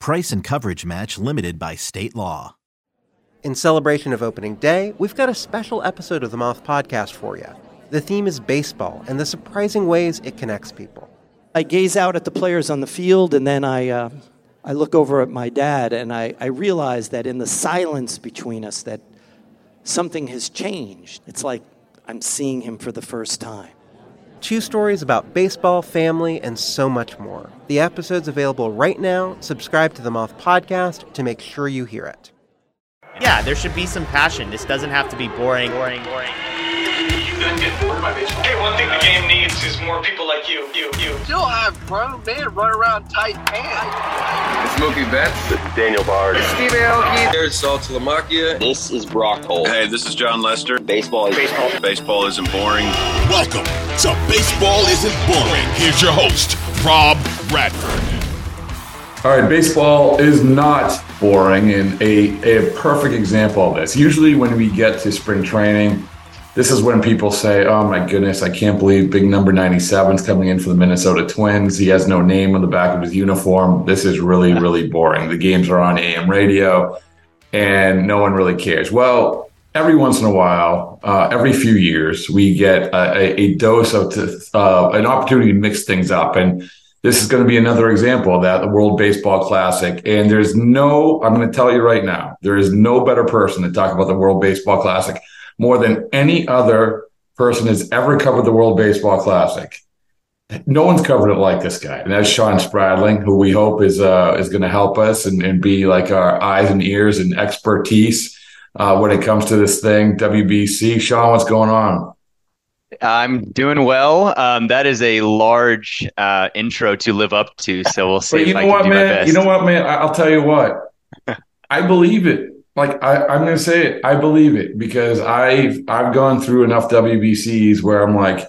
Price and coverage match limited by state law. In celebration of opening day, we've got a special episode of the Moth podcast for you. The theme is baseball and the surprising ways it connects people. I gaze out at the players on the field and then I, uh, I look over at my dad and I, I realize that in the silence between us that something has changed. It's like I'm seeing him for the first time. Two stories about baseball, family, and so much more. The episode's available right now. Subscribe to the Moth Podcast to make sure you hear it. Yeah, there should be some passion. This doesn't have to be boring, boring, boring. You done get bored by baseball. Hey, one thing the game needs is more people like you, you, you. Still have grown men run around tight pants. It's Mookie Betts. This is Daniel Bard. It's Steve Aoki. There's Saltalamacchia. This is Brock Holt. Hey, this is Jon Lester. Baseball is baseball. Baseball isn't boring. Welcome to Baseball Isn't Boring. Here's your host, Rob Bradford. All right, baseball is not boring, and a, a perfect example of this. Usually, when we get to spring training, this is when people say, Oh my goodness, I can't believe big number 97 is coming in for the Minnesota Twins. He has no name on the back of his uniform. This is really, really boring. The games are on AM radio and no one really cares. Well, every once in a while, uh, every few years, we get a, a dose of uh, an opportunity to mix things up. And this is going to be another example of that, the World Baseball Classic. And there's no, I'm going to tell you right now, there is no better person to talk about the World Baseball Classic more than any other person has ever covered the World Baseball Classic. No one's covered it like this guy, and that's Shawn Spradling, who we hope is uh, is going to help us and, and be like our eyes and ears and expertise uh, when it comes to this thing. WBC, Shawn, what's going on? I'm doing well. Um, that is a large uh, intro to live up to, so we'll see. You know what, man? You know what, man? I'll tell you what. I believe it like I, I'm going to say it. I believe it because I've I've gone through enough WBCs where I'm like,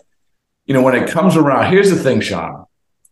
you know, when it comes around. Here's the thing, Shawn,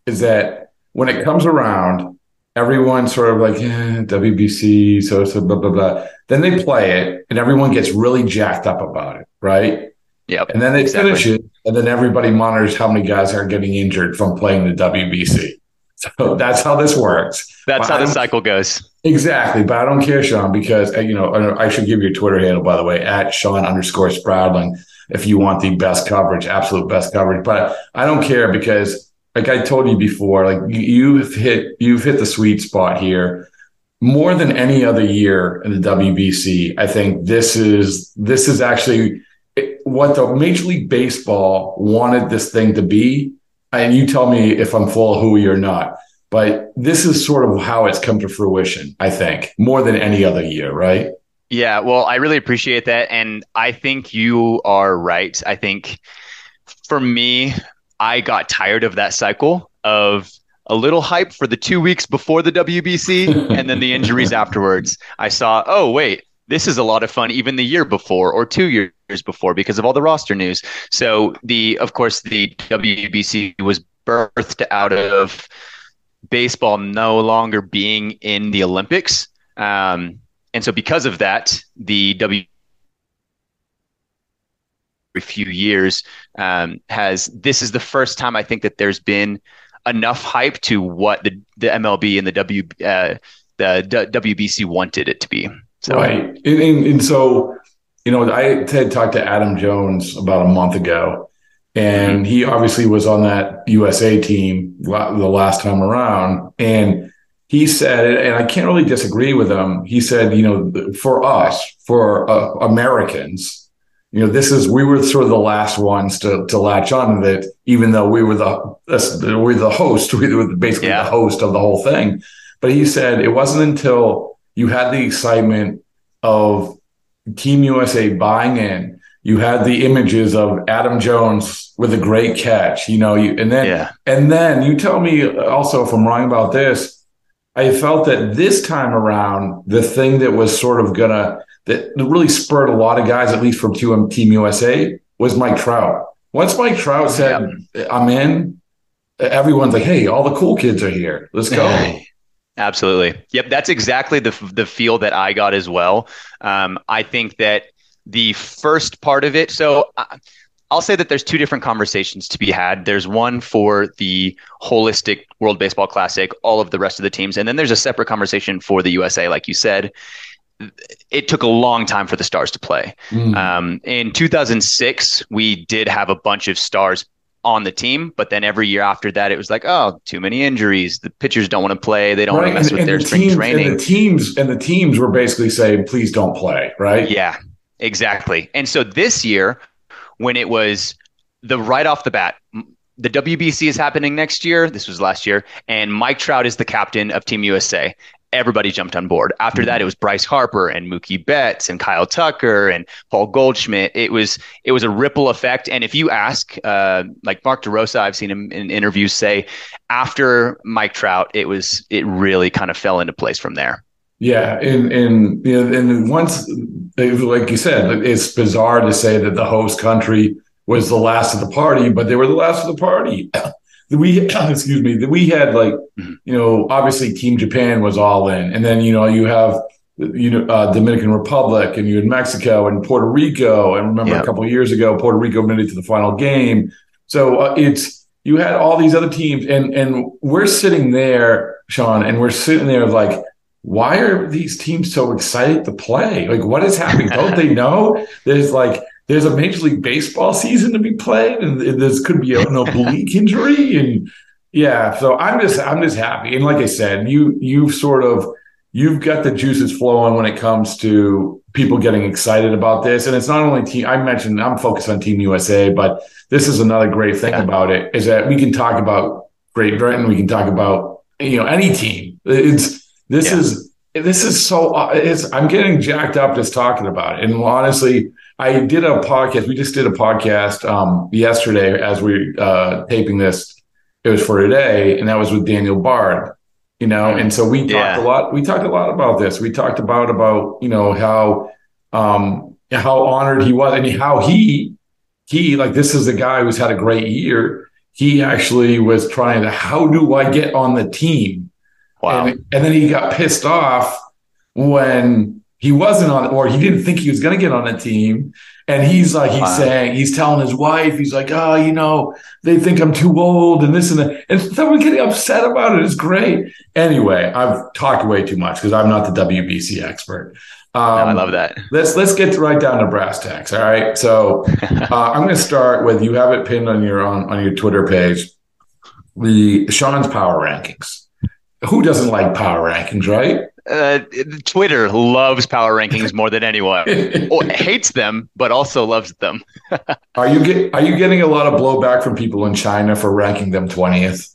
is that when it comes around, everyone's sort of like eh, WBC, so so blah blah blah. Then they play it, and everyone gets really jacked up about it, right? Yep. And then they exactly. finish it, and then everybody monitors how many guys are getting injured from playing the WBC. So that's how this works. That's how the cycle goes. Exactly. But I don't care, Shawn, because, uh, you know, I should give you a Twitter handle, by the way, at Shawn underscore Spradling, if you want the best coverage, absolute best coverage. But I don't care because, like I told you before, like you've hit, you've hit the sweet spot here more than any other year in the WBC. I think this is, this is actually what the Major League Baseball wanted this thing to be and you tell me if I'm full of hooey or not. But this is sort of how it's come to fruition, I think, more than any other year, right? Yeah, well, I really appreciate that. And I think you are right. I think for me, I got tired of that cycle of a little hype for the two weeks before the WBC and then the injuries afterwards. I saw, oh, wait, this is a lot of fun even the year before or two years before because of all the roster news. So the of course the WBC was birthed out of baseball no longer being in the Olympics. Um, and so because of that, the W a few years um, has this is the first time I think that there's been enough hype to what the, the MLB and the W uh, the D- WBC wanted it to be. So. Right. And, and, and, so, you know, I had talked to Adam Jones about a month ago, and he obviously was on that USA team the last time around. And he said, and I can't really disagree with him. He said, you know, for us, for uh, Americans, you know, this is we were sort of the last ones to to latch on to that, even though we were the we were the host, we were basically yeah. the host of the whole thing. But he said it wasn't until you had the excitement of Team USA buying in, you had the images of Adam Jones with a great catch, you know, you and then yeah. and then you tell me also if I'm wrong about this I felt that this time around, the thing that was sort of gonna that really spurred a lot of guys, at least from QM Team USA, was Mike Trout. Once Mike Trout said, yep. "I'm in," everyone's like, "Hey, all the cool kids are here. Let's go." Absolutely. Yep, that's exactly the the feel that I got as well. Um, I think that the first part of it. So. I'll say that there's two different conversations to be had. There's one for the holistic World Baseball Classic, all of the rest of the teams, and then there's a separate conversation for the USA, like you said. It took a long time for the stars to play. Mm. Um, in 2006, we did have a bunch of stars on the team, but then every year after that, it was like, oh, too many injuries. The pitchers don't want to play. They don't right. want to mess and, with and their the spring teams, training. And the teams and the teams were basically saying, please don't play, right? Yeah, exactly. And so this year, when it was the right off the bat. The WBC is happening next year. This was last year, and Mike Trout is the captain of Team USA. Everybody jumped on board. After that, it was Bryce Harper and Mookie Betts and Kyle Tucker and Paul Goldschmidt. It was it was a ripple effect. And if you ask, uh, like Mark DeRosa, I've seen him in interviews say, after Mike Trout, it was it really kind of fell into place from there. Yeah, and and you know, and once, like you said, it's bizarre to say that the host country was the last of the party, but they were the last of the party. we excuse me, we had like you know, obviously Team Japan was all in, and then you know you have you know uh, Dominican Republic, and you had Mexico and Puerto Rico, and remember a couple years ago Puerto Rico made it to the final game. So uh, it's you had all these other teams, and and we're sitting there, Shawn, and we're sitting there like why are these teams so excited to play? Like, what is happening? Don't they know there's like there's a Major League Baseball season to be played, and, and this could be an oblique injury, and yeah. So I'm just I'm just happy, and like I said, you you've sort of you've got the juices flowing when it comes to people getting excited about this, and it's not only team. I mentioned I'm focused on Team USA, but this is another great thing yeah. about it is that we can talk about Great Britain, we can talk about you know any team. It's this yeah. is this is so. It's, I'm getting jacked up just talking about it. And honestly, I did a podcast. We just did a podcast um, yesterday as we uh, taping this. It was for today, and that was with Daniel Bard. You know, and so we talked yeah. a lot. We talked a lot about this. We talked about about you know how um, how honored he was, and how he he like this is a guy who's had a great year. He actually was trying to how do I get on the team Wow. And, and then he got pissed off when he wasn't on, or he didn't think he was going to get on a team. And he's like, he's wow. saying, he's telling his wife, he's like, oh, you know, they think I'm too old and this and that. And someone getting upset about it is great. Anyway, I've talked way too much because I'm not the WBC expert. Um, no, I love that. Let's let's get right down to brass tacks. All right. So uh, I'm going to start with you have it pinned on your on, on your Twitter page, the Sean's power rankings who doesn't like power rankings, right? Uh, Twitter loves power rankings more than anyone. hates them, but also loves them. are you get, Are you getting a lot of blowback from people in China for ranking them twentieth?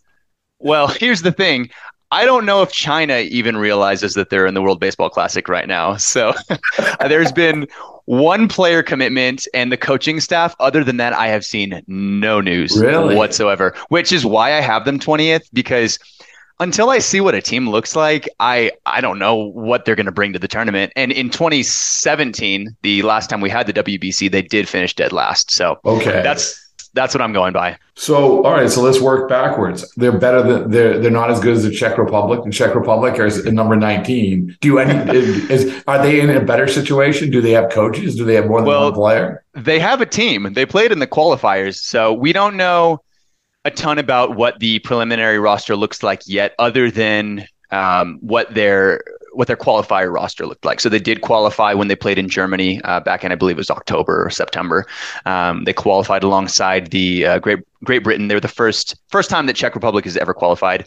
Well, here's the thing. I don't know if China even realizes that they're in the World Baseball Classic right now. So there's been one player commitment and the coaching staff. Other than that, I have seen no news really? whatsoever, which is why I have them 20th because – until I see what a team looks like, I I don't know what they're going to bring to the tournament. And in 2017, the last time we had the WBC, they did finish dead last. So okay, that's that's what I'm going by. So all right, so let's work backwards. They're better than they're they're not as good as the Czech Republic. The Czech Republic is number 19. Do any is are they in a better situation? Do they have coaches? Do they have more than well, one player? They have a team. They played in the qualifiers, so we don't know a ton about what the preliminary roster looks like yet, other than um, what their what their qualifier roster looked like. So they did qualify when they played in Germany uh, back in I believe it was October or September. Um, they qualified alongside the uh, Great Great Britain. They're the first first time that Czech Republic has ever qualified.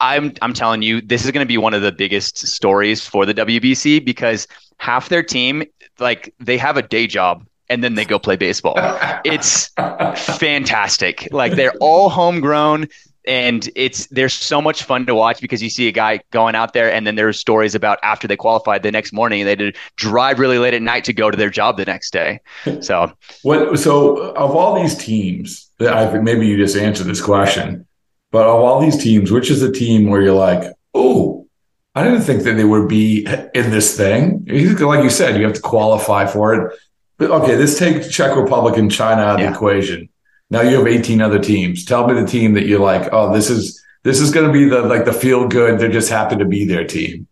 I'm I'm telling you, this is going to be one of the biggest stories for the WBC because half their team, like they have a day job and then they go play baseball. it's fantastic. Like they're all homegrown and it's there's so much fun to watch because you see a guy going out there and then there's stories about after they qualified the next morning they did drive really late at night to go to their job the next day so what so of all these teams i think maybe you just answered this question but of all these teams which is the team where you're like oh i didn't think that they would be in this thing like you said you have to qualify for it okay let's take czech republic and china out of yeah. the equation now you have 18 other teams. Tell me the team that you're like, oh, this is this is going to be the like the feel good. They're just happy to be their team.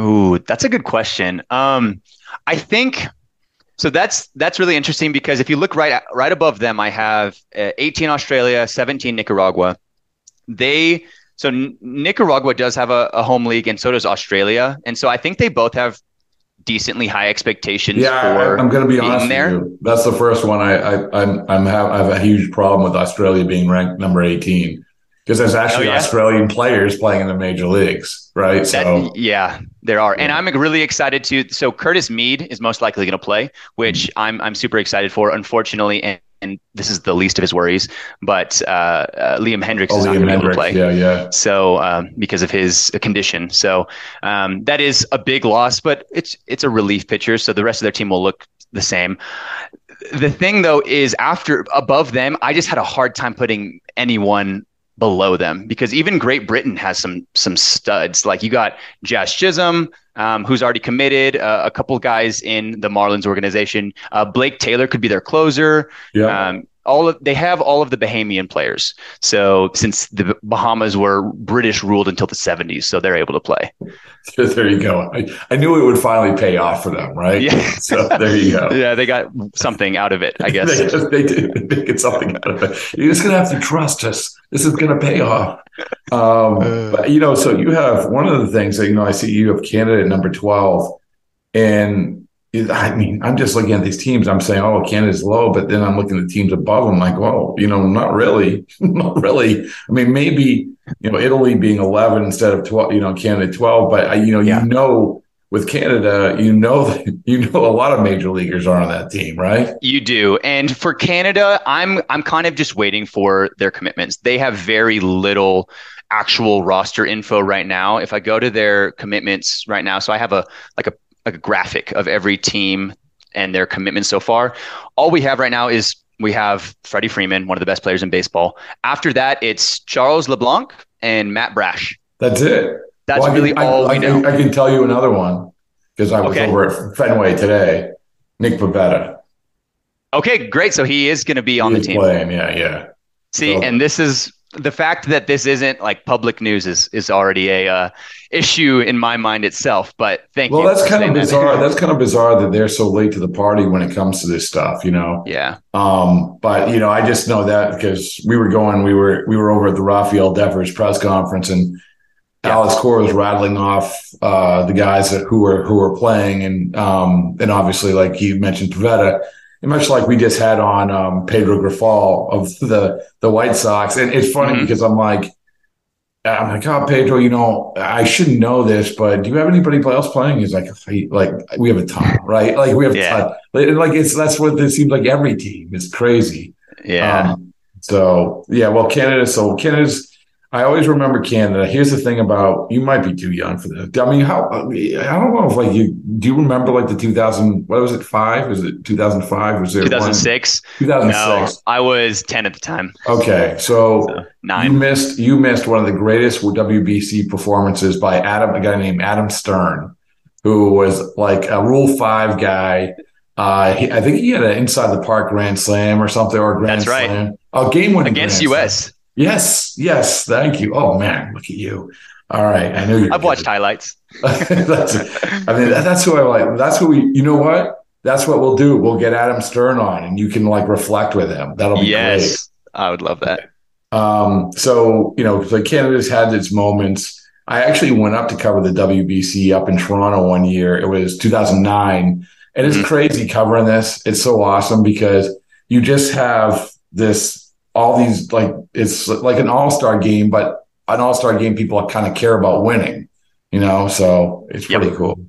Ooh, that's a good question. Um, I think so. That's that's really interesting because if you look right right above them, I have uh, 18 Australia, 17 Nicaragua. They so Nicaragua does have a, a home league, and so does Australia, and so I think they both have decently high expectations yeah, for I'm going to be honest there. With you. That's the first one I, I I'm I'm have I have a huge problem with Australia being ranked number 18 because there's actually oh, yeah? Australian players playing in the major leagues, right? So that, yeah, there are, and I'm really excited to. So Curtis Mead is most likely going to play, which mm-hmm. I'm I'm super excited for. Unfortunately, and and this is the least of his worries. But uh, uh, Liam Hendriks oh, is not going to be able to play. Yeah, yeah. So um, because of his condition, so um, that is a big loss. But it's it's a relief pitcher, so the rest of their team will look the same. The thing though is after above them, I just had a hard time putting anyone below them because even Great Britain has some some studs. Like you got Jazz Chisholm, um, who's already committed. Uh, a couple guys in the Marlins organization. Uh, Blake Taylor could be their closer. Yeah. Um, all of they have all of the Bahamian players. So since the Bahamas were British ruled until the 70s, so they're able to play. there you go. I, I knew it would finally pay off for them, right? Yeah. So there you go. yeah, they got something out of it, I guess. they, just, they did they get something out of it. You're just gonna have to trust us. This is gonna pay off. Um, uh, but, you know, so you have one of the things that you know I see you have Canada at number 12, and I mean, I'm just looking at these teams. I'm saying, oh, Canada's low, but then I'm looking at the teams above. I'm like, well, you know, not really, not really. I mean, maybe you know, Italy being 11 instead of 12, you know, Canada 12. But I, you know, yeah. you know, with Canada, you know, you know, a lot of major leaguers are on that team, right? You do. And for Canada, I'm I'm kind of just waiting for their commitments. They have very little actual roster info right now. If I go to their commitments right now, so I have a like a like a graphic of every team and their commitment so far. All we have right now is we have Freddie Freeman, one of the best players in baseball. After that, it's Charles LeBlanc and Matt Brash. That's it. That's well, really can, all I, we know. I, I can tell you another one because I was okay. over at Fenway today. Nick Pivetta. Okay, great. So he is going to be on he the team. Playing, yeah, yeah. See, so, and this is the fact that this isn't like public news is is already a uh, issue in my mind itself. But thank well, you. Well, that's kind of bizarre. That. that's kind of bizarre that they're so late to the party when it comes to this stuff. You know. Yeah. Um. But you know, I just know that because we were going, we were we were over at the Rafael Devers press conference, and yeah. Alex Cora was rattling off uh, the guys that, who were who were playing, and um and obviously, like you mentioned, Pivetta much like we just had on um, Pedro Grifol of the the White Sox. And it's funny mm-hmm. because I'm like, I'm like, oh, Pedro, you know, I shouldn't know this, but do you have anybody else playing? He's like, like we have a ton, right? Like we have yeah. a ton. Like it's that's what it seems like every team is crazy. Yeah. Um, so yeah, well, Canada. So Canada's I always remember Canada. Here's the thing about you might be too young for this. I mean, how I don't know if like you do you remember like the 2000 what was it five? Was it 2005? Was it 2006? 2006. No, I was 10 at the time. Okay, so, so, nine. You missed you missed one of the greatest WBC performances by Adam, a guy named Adam Stern, who was like a Rule Five guy. Uh, he, I think he had an inside the park grand slam or something or grand That's right. slam. A game winning against US. Slam. Yes, yes, thank you. Oh man, look at you. All right, I know you. I've watched highlights. that's, I mean, that's who I like. That's who we. You know what? That's what we'll do. We'll get Adam Stern on, and you can like reflect with him. That'll be yes, great. I would love that. Um, so you know, so Canada's had its moments. I actually went up to cover the WBC up in Toronto one year. It was 2009, and it's mm-hmm. crazy covering this. It's so awesome because you just have this all these like it's like an all star game, but an all star game people kind of care about winning, you know. So it's pretty yep. cool.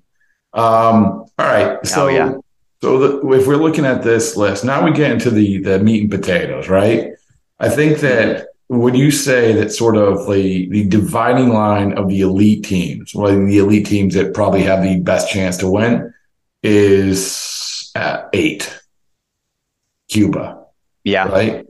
Um, all right, so oh, yeah. so the, if we're looking at this list now, we get into the the meat and potatoes, right? I think that when you say that sort of the the dividing line of the elite teams, well, the elite teams that probably have the best chance to win, is at eight. Cuba. Yeah. Right.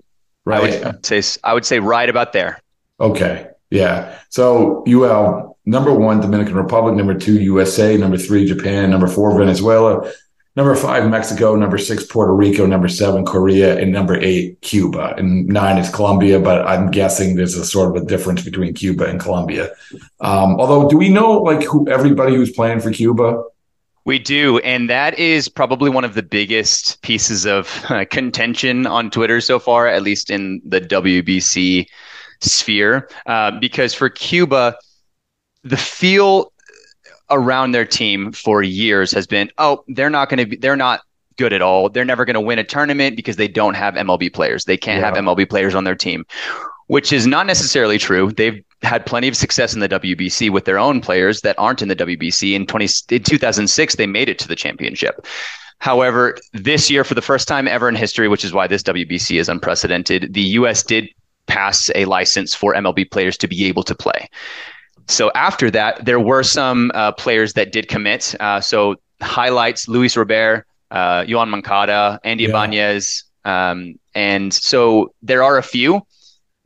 Right. I would say I would say right about there. Okay. Yeah. So UL number one, Dominican Republic, number two, USA, number three, Japan, number four, Venezuela, number five, Mexico, number six, Puerto Rico, number seven, Korea, and number eight, Cuba. And nine is Colombia, but I'm guessing there's a sort of a difference between Cuba and Colombia. Um, although, do we know like who everybody who's playing for Cuba? We do. And that is probably one of the biggest pieces of uh, contention on Twitter so far, at least in the WBC sphere. Uh, because for Cuba, the feel around their team for years has been, oh, they're not going to be, they're not good at all. They're never going to win a tournament because they don't have MLB players. They can't yeah. have MLB players on their team, which is not necessarily true. They've had plenty of success in the WBC with their own players that aren't in the WBC. In 20 in 2006, they made it to the championship. However, this year, for the first time ever in history, which is why this WBC is unprecedented, the U.S. did pass a license for MLB players to be able to play. So after that, there were some uh, players that did commit. Uh, so highlights: Luis Robert, uh, Yoan Moncada, Andy yeah. Ibanez, um, and so there are a few.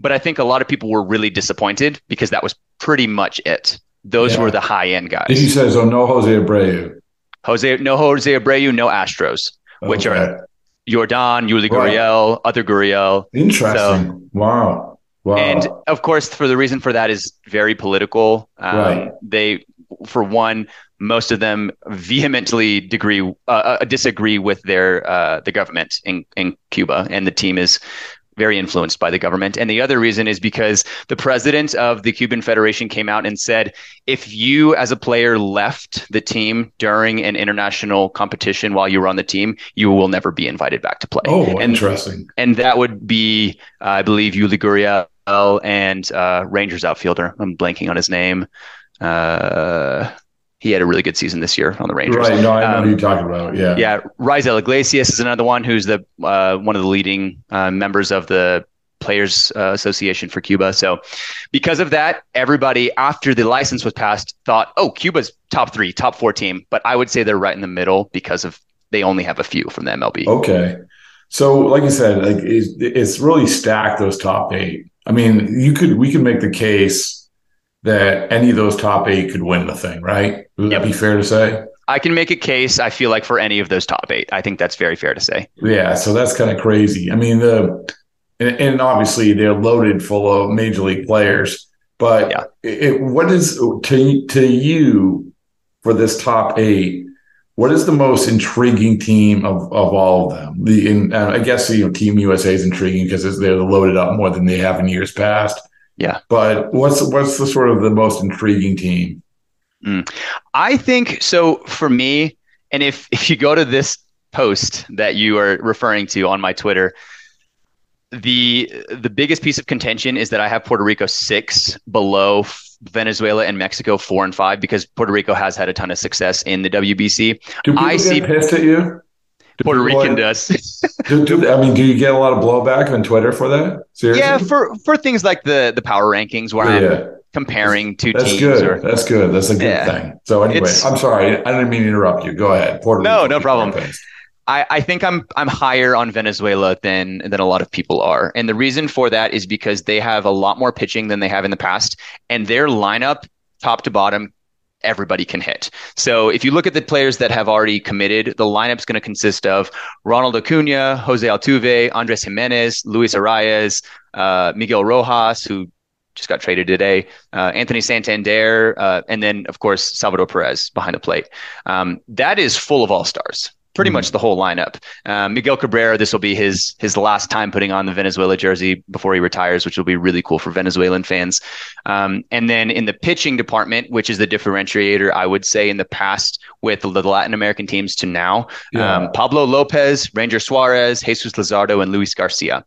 But I think a lot of people were really disappointed because that was pretty much it. Those yeah. were the high end guys. He says, "Oh no, Jose Abreu." Jose, no Jose Abreu, no Astros, okay. which are Yordan, Yuli Gurriel, other Gurriel. Interesting. So, wow. Wow. And of course, for the reason for that is very political. Um, right. They, for one, most of them vehemently degree, uh, uh, disagree with their uh, the government in, in Cuba, and the team is very influenced by the government. And the other reason is because the president of the Cuban Federation came out and said, if you as a player left the team during an international competition while you were on the team, you will never be invited back to play. Oh, and, interesting. And that would be, uh, I believe, Yuli Gurriel and uh, Rangers outfielder. I'm blanking on his name. Uh, he had a really good season this year on the Rangers. Right. No, I know um, who you're talking about. Yeah. Yeah. Raisel Iglesias is another one who's the uh, one of the leading uh, members of the Players uh, Association for Cuba. So, because of that, everybody after the license was passed thought, "Oh, Cuba's top three, top four team." But I would say they're right in the middle because of they only have a few from the MLB. Okay. So, like you said, like it's, it's really stacked those top eight. I mean, you could we could make the case that any of those top eight could win the thing, right? Would yep. that be fair to say? I can make a case. I feel like for any of those top eight, I think that's very fair to say. Yeah, so that's kind of crazy. I mean, the and, and, obviously they're loaded full of major league players. But yeah. it, what is to to you for this top eight? What is the most intriguing team of, of all of them? The in, uh, I guess you know Team USA is intriguing because they're loaded up more than they have in years past. Yeah. But what's what's the sort of the most intriguing team? Mm. I think so for me, and if if you go to this post that you are referring to on my Twitter, the the biggest piece of contention is that I have Puerto Rico six below Venezuela and Mexico four and five because Puerto Rico has had a ton of success in the WBC. Do people I get see, pissed at you? Puerto Rican does. do, do, I mean, do you get a lot of blowback on Twitter for that? Seriously? Yeah, for for things like the the power rankings where yeah. I'm comparing two That's teams. good. Or, That's good. That's a good yeah. thing. So anyway, it's, I'm sorry, I didn't mean to interrupt you. Go ahead. Puerto no, no problem. I, I think I'm I'm higher on Venezuela than than a lot of people are, and the reason for that is because they have a lot more pitching than they have in the past, and their lineup, top to bottom, everybody can hit. So if you look at the players that have already committed, the lineup's going to consist of Ronald Acuna, Jose Altuve, Andres Gimenez, Luis Arraez, uh, Miguel Rojas, who just got traded today, uh, Anthony Santander, uh, and then of course Salvador Perez behind the plate. Um, that is full of all stars pretty mm-hmm. much the whole lineup. Um, Miguel Cabrera, this will be his his last time putting on the Venezuela jersey before he retires, which will be really cool for Venezuelan fans. Um, and then in the pitching department, which is the differentiator, I would say in the past with the Latin American teams to now, yeah. um, Pablo Lopez, Ranger Suarez, Jesus Luzardo, and Luis Garcia.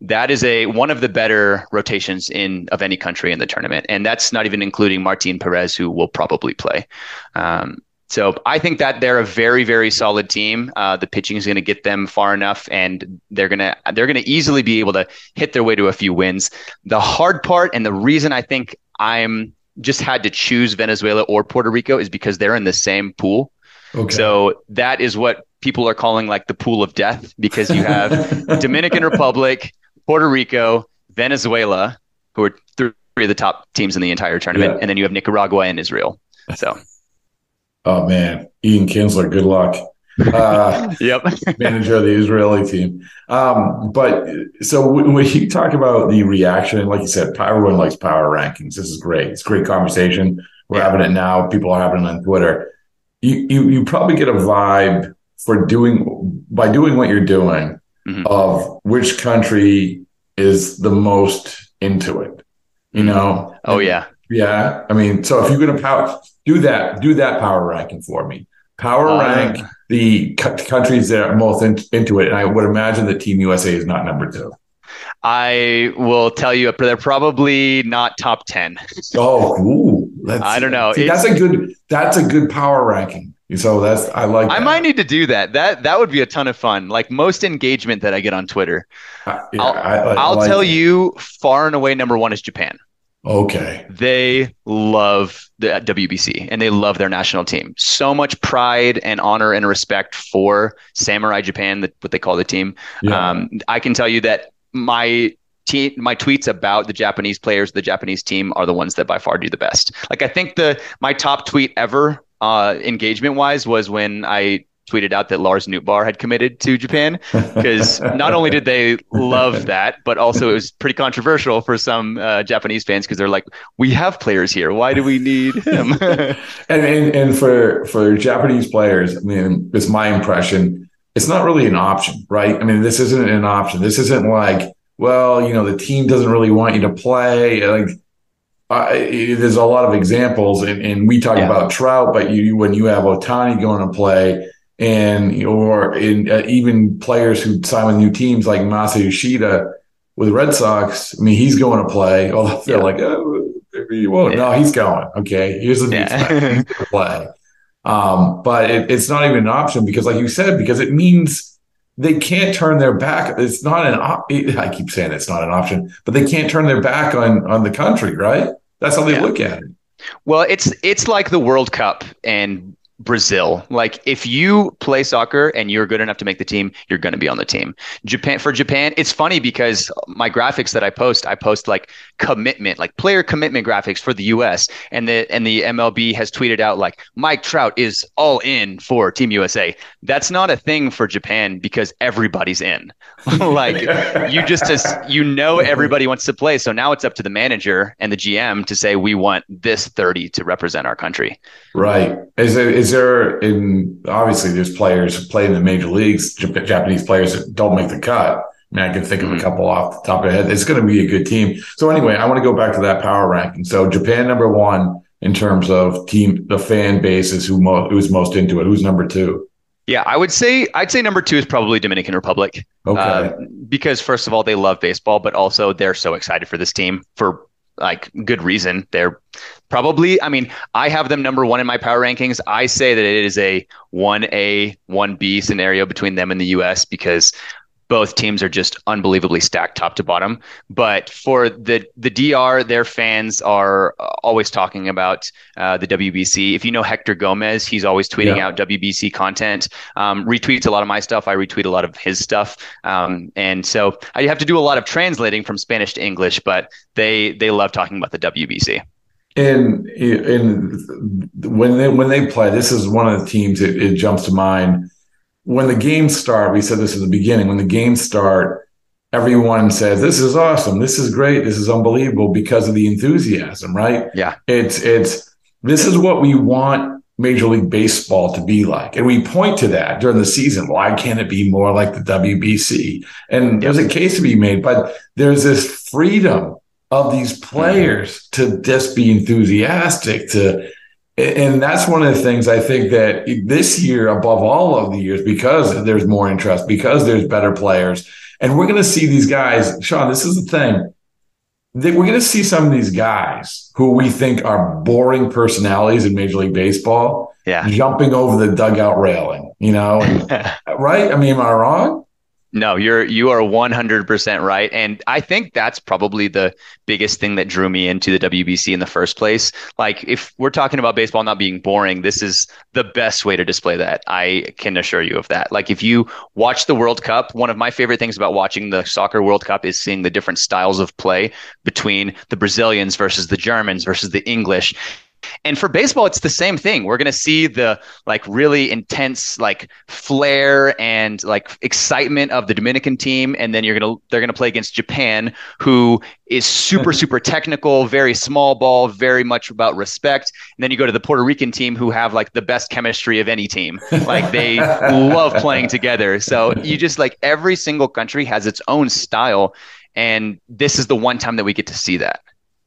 that is a one of the better rotations in of any country in the tournament, and that's not even including Martin Perez, who will probably play. Um, so I think that they're a very, very solid team. Uh, the pitching is going to get them far enough, and they're gonna they're gonna easily be able to hit their way to a few wins. The hard part, and the reason I think I'm just had to choose Venezuela or Puerto Rico is because they're in the same pool. Okay. So that is what people are calling like the pool of death because you have Dominican Republic, Puerto Rico, Venezuela, who are three of the top teams in the entire tournament, yeah. and then you have Nicaragua and Israel. So, oh man, Ian Kinsler, good luck. Uh, yep, manager of the Israeli team. Um, but so when you talk about the reaction, like you said, everyone likes power rankings. This is great. It's great conversation. We're yeah. having it now. People are having it on Twitter. You, you you probably get a vibe for doing by doing what you're doing mm-hmm. of which country is the most into it. You know? Oh yeah. Yeah. I mean, so if you're gonna power do that, do that power ranking for me. Power uh, rank the countries that are most in, into it, and I would imagine that Team USA is not number two. I will tell you, they're probably not top ten. oh, ooh, I don't know. See, that's a good. That's a good power ranking. So that's I like. I might need to do that. That that would be a ton of fun. Like most engagement that I get on Twitter. Uh, yeah, I'll, I, I, I'll like tell it. you, far and away, number one is Japan. Okay. They love the WBC and they love their national team. So much pride and honor and respect for Samurai Japan, what they call the team. Yeah. Um, I can tell you that my team, my tweets about the Japanese players, the Japanese team, are the ones that by far do the best. Like I think the my top tweet ever uh, engagement wise was when I tweeted out that Lars Nootbaar had committed to Japan because not only did they love that, but also it was pretty controversial for some uh, Japanese fans because they're like, "We have players here. Why do we need him?" and, and and for for Japanese players, I mean, it's my impression. It's not really an option, right? I mean, this isn't an option. This isn't like, well, you know, the team doesn't really want you to play. Like uh, there's a lot of examples, and, and we talk yeah. about Trout, but you when you have Ohtani going to play, and or in, uh, even players who sign with new teams like Masa Yoshida with Red Sox, I mean, he's going to play. Although they're yeah. like, oh, maybe you won't. Yeah. No, he's going. Okay, here's the yeah. play. Um, but it, it's not even an option because, like you said, because it means they can't turn their back. It's not an. Op- I keep saying it's not an option, but they can't turn their back on on the country, right? That's how they look at it. Well, it's it's like the World Cup and Brazil. Like if you play soccer and you're good enough to make the team, you're going to be on the team. Japan for Japan, it's funny because my graphics that I post, I post like commitment, like player commitment graphics for the US and the and the MLB has tweeted out like Mike Trout is all in for Team USA. That's not a thing for Japan because everybody's in. like you just as you know everybody wants to play, so now it's up to the manager and the GM to say we want this 30 to represent our country. Right. Is there, is there in obviously there's players who play in the major leagues, Japanese players that don't make the cut. I mean, I can think of a mm-hmm. couple off the top of the head. It's going to be a good team. So anyway, I want to go back to that power ranking. So Japan number one in terms of team, the fan base is who mo- who's most into it. Who's number two? Yeah, I would say I'd say number two is probably Dominican Republic. Okay. Uh, because first of all, they love baseball, but also they're so excited for this team for like good reason. They're probably, I mean, I have them number one in my power rankings. I say that it is a 1A, 1B scenario between them and the US because both teams are just unbelievably stacked top to bottom. But for the the DR, their fans are always talking about uh, the WBC. If you know Hector Gomez, he's always tweeting yeah. out WBC content. Um, retweets a lot of my stuff. I retweet a lot of his stuff. Um, and so I have to do a lot of translating from Spanish to English. But they they love talking about the WBC. And and when they when they play, this is one of the teams. It, it jumps to mind when the games start, we said this at the beginning, when the games start, everyone says, This is awesome, this is great, this is unbelievable because of the enthusiasm, right? Yeah. It's it's this is what we want Major League Baseball to be like. And we point to that during the season. Why can't it be more like the WBC? And there's a case to be made, but there's this freedom of these players to just be enthusiastic, to and that's one of the things I think that this year, above all of the years, because there's more interest, because there's better players, And we're going to see these guys, Shawn, this is the thing. We're going to see some of these guys who we think are boring personalities in Major League Baseball yeah. jumping over the dugout railing, you know, right? I mean, am I wrong? No, you're you are 100% right and I think that's probably the biggest thing that drew me into the WBC in the first place. Like if we're talking about baseball not being boring, this is the best way to display that. I can assure you of that. Like if you watch the World Cup, one of my favorite things about watching the soccer World Cup is seeing the different styles of play between the Brazilians versus the Germans versus the English and for baseball, it's the same thing. We're going to see the like really intense like flair and like excitement of the Dominican team, and then you're going to they're going to play against Japan, who is super super technical, very small ball, very much about respect. And then you go to the Puerto Rican team, who have like the best chemistry of any team. Like they love playing together. So you just like every single country has its own style, and this is the one time that we get to see that.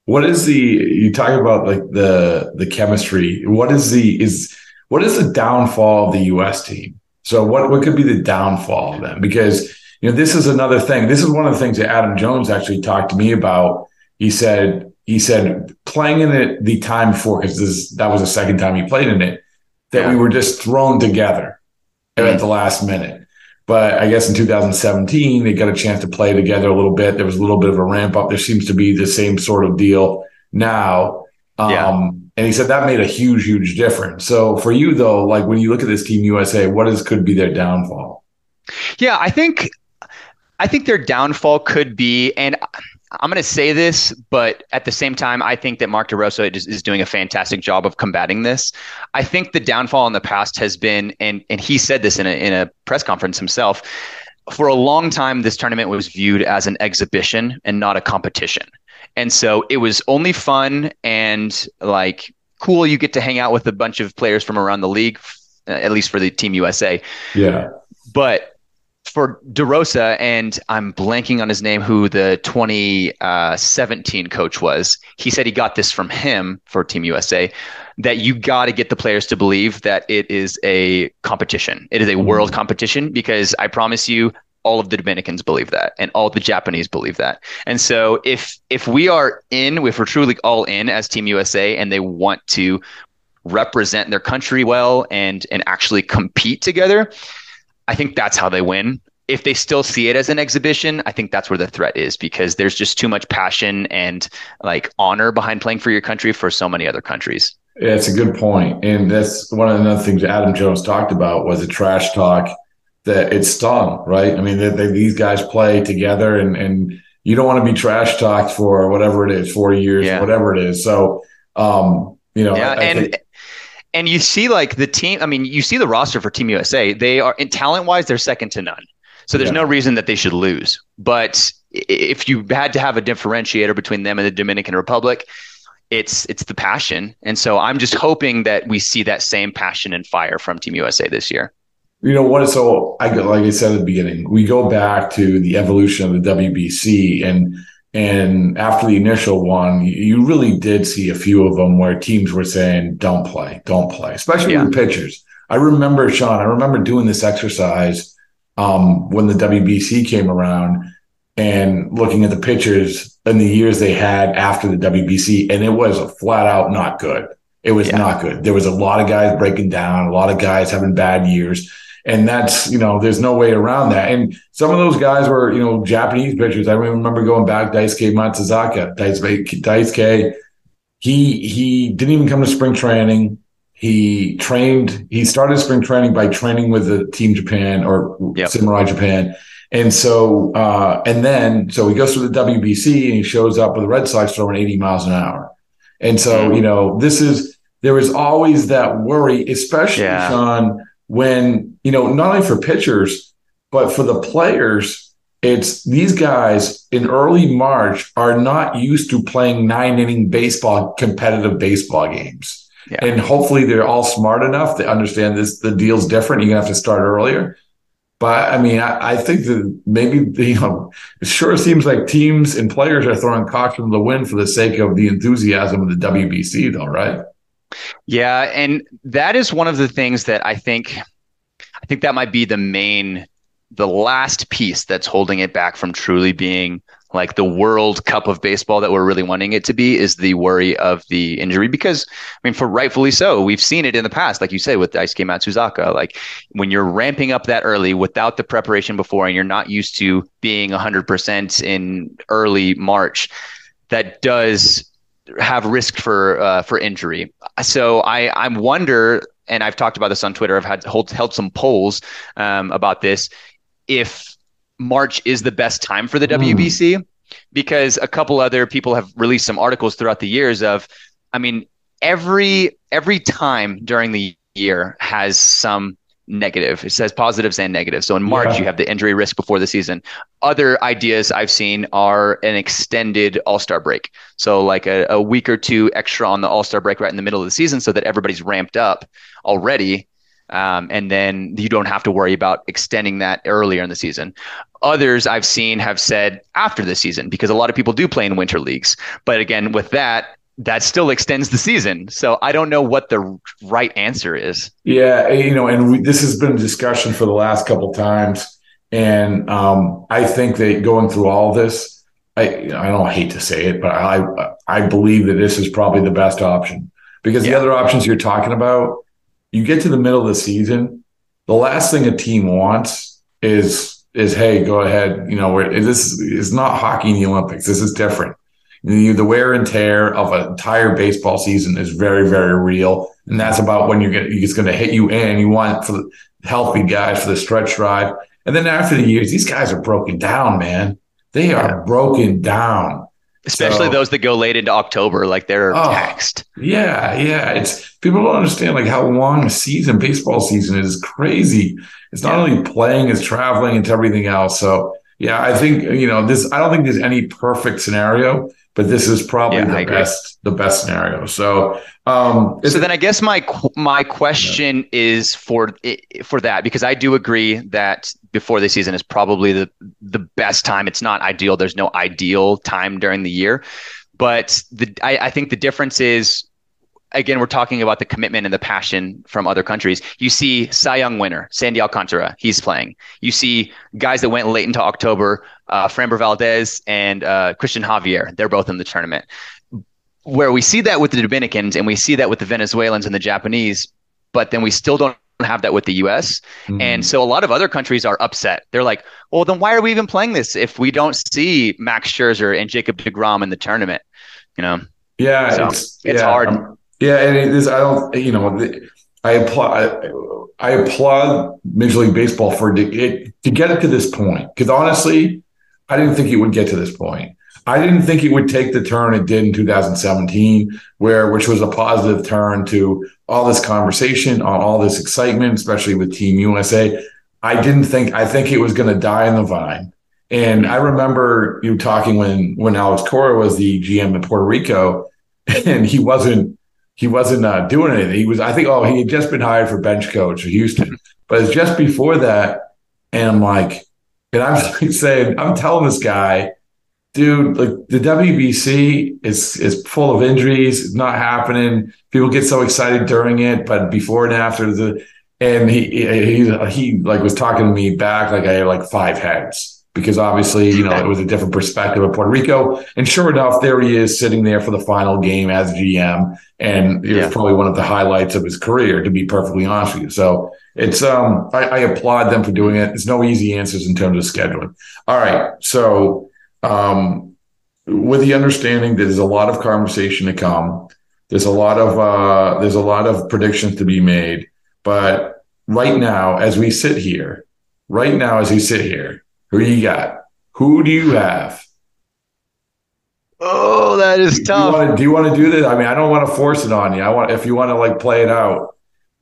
What is the you talk about like the the chemistry? What is the is what is the downfall of the US team? So what what could be the downfall of them? Because you know this is another thing. This is one of the things that Adam Jones actually talked to me about. He said he said playing in it the time before because this that was the second time he played in it that yeah. we were just thrown together mm-hmm. at the last minute. But I guess in 2017, they got a chance to play together a little bit. There was a little bit of a ramp up. There seems to be the same sort of deal now. Yeah. Um, and he said that made a huge, huge difference. So for you though, like when you look at this team USA, what is could be their downfall? Yeah, I think I think their downfall could be, and I'm going to say this, but at the same time, I think that Mark DeRosa is, is, doing a fantastic job of combating this. I think the downfall in the past has been, and and he said this in a in a press conference himself. For a long time, this tournament was viewed as an exhibition and not a competition, and so it was only fun and like cool. You get to hang out with a bunch of players from around the league, at least for the Team USA. Yeah, but for DeRosa, and I'm blanking on his name, who the 2017 coach was. He said he got this from him for Team USA that you got to get the players to believe that it is a competition. It is a world mm-hmm. competition because I promise you, all of the Dominicans believe that, and all the Japanese believe that. And so, if if we are in, if we're truly all in as Team USA, and they want to represent their country well and and actually compete together I think that's how they win. If they still see it as an exhibition, I think that's where the threat is because there's just too much passion and like honor behind playing for your country for so many other countries. Yeah, it's a good point. And that's one of the other things Adam Jones talked about was the trash talk that it stung, right? I mean, they, they, these guys play together and, and you don't want to be trash talked for whatever it is, 40 years, yeah. whatever it is. So, um, you know, yeah, I, I and think- and you see like the team. I mean, you see the roster for Team USA. They are in talent wise, they're second to none. So there's yeah. no reason that they should lose. But if you had to have a differentiator between them and the Dominican Republic, it's it's the passion. And so I'm just hoping that we see that same passion and fire from Team USA this year. You know what? So I like I said at the beginning, we go back to the evolution of the WBC and and after the initial one, you really did see a few of them where teams were saying, don't play, don't play, especially yeah. with pitchers. I remember, Shawn, I remember doing this exercise um, when the WBC came around and looking at the pitchers and the years they had after the WBC, and it was flat out not good. It was yeah. not good. There was a lot of guys breaking down, a lot of guys having bad years. And that's, you know, there's no way around that. And some of those guys were, you know, Japanese pitchers. I remember going back, Daisuke Matsuzaka, Daisuke, Daisuke he, he didn't even come to spring training. He trained, he started spring training by training with the team Japan or yep. Samurai Japan. And so, uh, and then, so he goes to the WBC and he shows up with the Red Sox throwing 80 miles an hour. And so, mm-hmm. you know, this is, there is always that worry, especially yeah. Shawn, when, you know, not only for pitchers, but for the players, it's these guys in early March are not used to playing nine inning baseball, competitive baseball games. Yeah. And hopefully they're all smart enough to understand this. The deal's different. You're going to have to start earlier. But I mean, I, I, think that maybe, you know, it sure seems like teams and players are throwing caution to the wind for the sake of the enthusiasm of the WBC, though, right? Yeah, and that is one of the things that I think think that might be the main the last piece that's holding it back from truly being like the World Cup of baseball that we're really wanting it to be is the worry of the injury. Because I mean for rightfully so we've seen it in the past like you say with Daisuke Matsuzaka. Like when you're ramping up that early without the preparation before and you're not used to being 100% in early March that does have risk for uh, for injury. So I I wonder and I've talked about this on Twitter I've had hold, held some polls um, about this if March is the best time for the mm. WBC because a couple other people have released some articles throughout the years of I mean every every time during the year has some negative. It says positives and negatives. So in March yeah. you have the injury risk before the season. Other ideas I've seen are an extended All-Star break. So like a, a week or two extra on the All-Star break right in the middle of the season so that everybody's ramped up already um, and then you don't have to worry about extending that earlier in the season. Others I've seen have said after the season because a lot of people do play in winter leagues. But again, with that, that still extends the season. So I don't know what the right answer is. Yeah, you know, and we, this has been a discussion for the last couple times, and um, I think that going through all this, I I don't hate to say it, but I I believe that this is probably the best option because yeah. the other options you're talking about you get to the middle of the season, the last thing a team wants is is hey, go ahead. You know, this is not hockey in the Olympics. This is different. The, the wear and tear of an entire baseball season is very, very real, and that's about when you're getting it's going to hit you in. You want for the healthy guys for the stretch drive, and then after the years, these guys are broken down, man. They are broken down especially so, those that go late into October, like they're oh, taxed. Yeah, yeah. It's people don't understand like how long a season baseball season is crazy. It's not yeah. only playing, it's traveling, it's everything else. So yeah, I think you know this. I don't think there's any perfect scenario, but this is probably yeah, the best the best scenario. So um, so then I guess my my question yeah. is for for that because I do agree that before the season is probably the the best time. It's not ideal. There's no ideal time during the year, but the I, I think the difference is again, we're talking about the commitment and the passion from other countries. You see Cy Young winner, Sandy Alcantara, he's playing. You see guys that went late into October, uh, Framber Valdez and uh, Cristian Javier, they're both in the tournament. Where we see that with the Dominicans and we see that with the Venezuelans and the Japanese, but then we still don't have that with the US. Mm. And so a lot of other countries are upset. They're like, well, then why are we even playing this if we don't see Max Scherzer and Jacob DeGrom in the tournament? You know? Yeah. So it's, it's yeah, hard. Um, yeah. And it is, I don't, you know, I applaud, I, I applaud Major League Baseball for to get it to this point. Cause honestly, I didn't think it would get to this point. I didn't think it would take the turn it did in 2017, where which was a positive turn to all this conversation, on all this excitement, especially with Team USA. I didn't think I think it was going to die in the vine. And I remember you talking when when Alex Cora was the GM in Puerto Rico, and he wasn't he wasn't uh, doing anything. He was I think oh he had just been hired for bench coach for Houston, but it's just before that, and I'm like, and I'm saying I'm telling this guy dude, like the WBC is is full of injuries. It's not happening. People get so excited during it, but before and after the, and he he he like was talking to me back like I had like five heads because obviously you know it was a different perspective of Puerto Rico. And sure enough, there he is sitting there for the final game as GM, and it was yeah. probably one of the highlights of his career, to be perfectly honest with you. So. It's um I, I applaud them for doing it. It's no easy answers in terms of scheduling. All right. So um, with the understanding that there's a lot of conversation to come. There's a lot of uh, there's a lot of predictions to be made. But right now, as we sit here, right now as we sit here, who you got? Who do you have? Oh, that is do, tough. Do you, want to, do you want to do this? I mean, I don't want to force it on you. I want if you want to like play it out.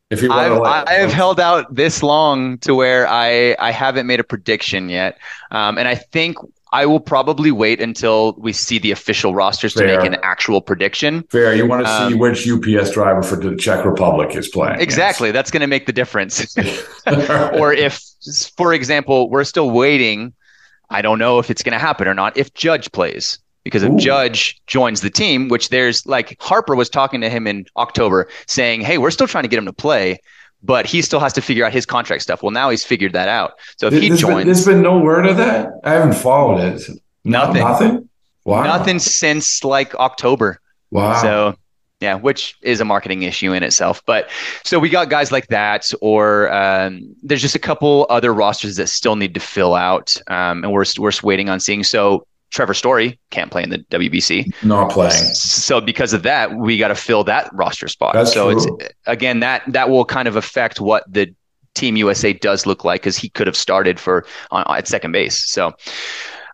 If you want I've, to, like, I have held out this long to where I I haven't made a prediction yet, um, and I think I will probably wait until we see the official rosters Fair. to make an actual prediction. Fair. You want to um, see which UPS driver for the Czech Republic is playing. Exactly. Yes. That's going to make the difference. or if, for example, we're still waiting. I don't know if it's going to happen or not. If Judge plays, because if Ooh. Judge joins the team, which there's like Harper was talking to him in October saying, Hey, we're still trying to get him to play. But he still has to figure out his contract stuff. Well, now he's figured that out. So if he there's joins, been, there's been no word of that. I haven't followed it. Nothing. Nothing. Wow. Nothing since like October. Wow. So yeah, which is a marketing issue in itself. But so we got guys like that, or um, there's just a couple other rosters that still need to fill out, um, and we're we're waiting on seeing. So Trevor Story can't play in the WBC. Not playing. So because of that, we got to fill that roster spot. That's so true. it's again that that will kind of affect what the Team USA does look like because he could have started for on, at second base. So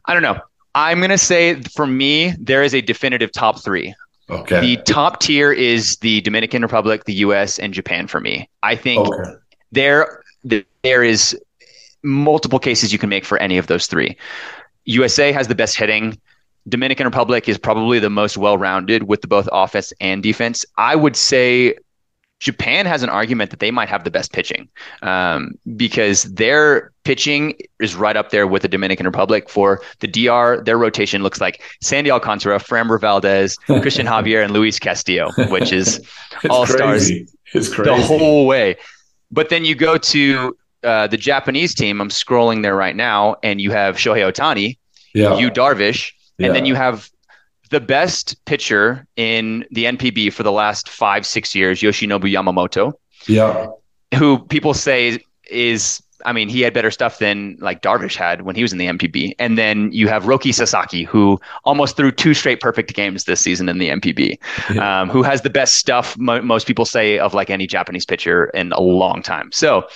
I don't know. I'm gonna say for me, there is a definitive top three. Okay. The top tier is the Dominican Republic, the U.S., and Japan for me. I think Okay. there there is multiple cases you can make for any of those three. USA has the best hitting. Dominican Republic is probably the most well-rounded with the both offense and defense. I would say Japan has an argument that they might have the best pitching um, because their pitching is right up there with the Dominican Republic. For the DR, their rotation looks like Sandy Alcantara, Framber Valdez, Cristian Javier, and Luis Castillo, which is all stars crazy. It's crazy. the whole way. But then you go to uh, the Japanese team. I'm scrolling there right now, and you have Shohei Ohtani, yeah. you Darvish, Yeah. and then you have the best pitcher in the NPB for the last five, six years, Yoshinobu Yamamoto, yeah. who people say is, I mean, he had better stuff than like Darvish had when he was in the NPB. And then you have Roki Sasaki, who almost threw two straight perfect games this season in the NPB, um, who has the best stuff, mo- most people say, of like any Japanese pitcher in a long time. So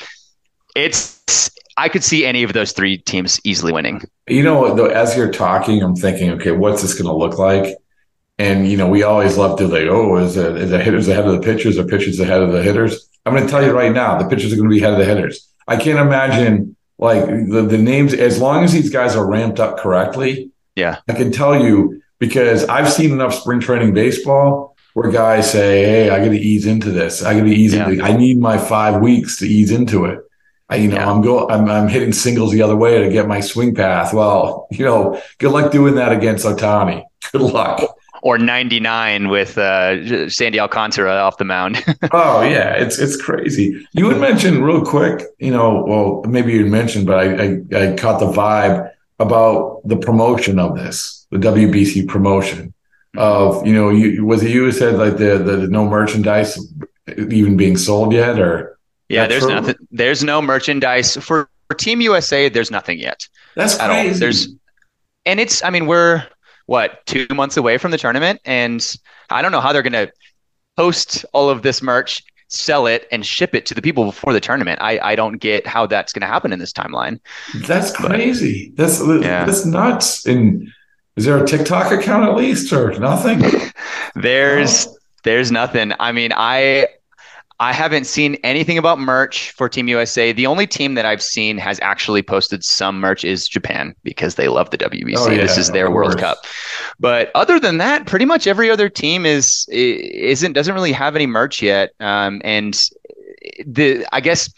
it's, I could see any of those three teams easily winning. You know, though, as you're talking, I'm thinking, okay, what's this going to look like? And you know, we always love to like, oh, is it is the hitters ahead of the pitchers or pitchers ahead of the hitters? I'm going to tell you right now, the pitchers are going to be ahead of the hitters. I can't imagine like the, the names as long as these guys are ramped up correctly. Yeah, I can tell you because I've seen enough spring training baseball where guys say, "Hey, I got to ease into this. I got to ease Yeah. into. I need my five weeks to ease into it." I, you know, Yeah. I'm going, I'm, I'm hitting singles the other way to get my swing path. Well, you know, good luck doing that against Ohtani. Good luck. or 99 with uh, Sandy Alcantara off the mound. oh yeah, it's it's crazy. You had mentioned real quick, you know, well maybe you mentioned, but I, I I caught the vibe about the promotion of this, the WBC promotion of you know, you was it you who said like the the no merchandise even being sold yet or yeah, That's there's true? nothing. There's no merchandise for, for Team USA. There's nothing yet. that's at all. crazy. There's, and it's. I mean, we're what two months away from the tournament, and I don't know how they're going to post all of this merch, sell it, and ship it to the people before the tournament. I I don't get how that's going to happen in this timeline. That's But- crazy. That's Yeah. that's nuts. And is there a TikTok account at least or nothing? There's there's nothing. I mean, I I haven't seen anything about merch for Team USA. The only team that I've seen has actually posted some merch is Japan because they love the WBC. Oh, this is their World. Cup. But other than that, pretty much every other team is isn't doesn't really have any merch yet. Um, and the I guess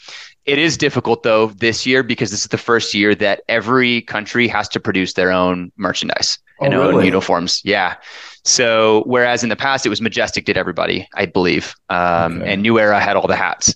it is difficult though this year because this is the first year that every country has to produce their own merchandise Oh, and own uniforms. Yeah. So whereas in the past it was Majestic did everybody, I believe, um, Okay. and New Era had all the hats.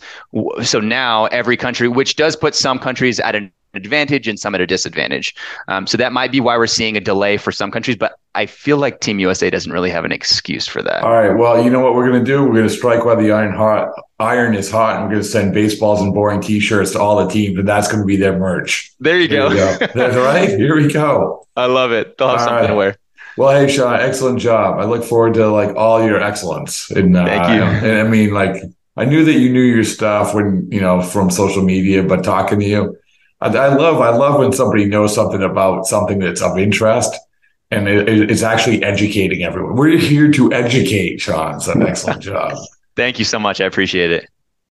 So now every country, which does put some countries at an advantage and some at a disadvantage. Um, so that might be why we're seeing a delay for some countries, but I feel like Team USA doesn't really have an excuse for that. All right. Well, you know what we're gonna do? We're gonna strike while the iron hot iron is hot, and we're gonna send baseballs and boring T-shirts to all the teams, and that's gonna be their merch. There you There go. go. That's right. Here we go. I love it. They'll have All something right. to wear. Well, hey, Shawn, excellent job. I look forward to like all your excellence. And uh, Thank you. And I mean, like, I knew that you knew your stuff when you know from social media, but talking to you, I, I love, I love when somebody knows something about something that's of interest, and it, it- it's actually educating everyone. We're here to educate, Shawn. So, excellent job. Thank you so much. I appreciate it.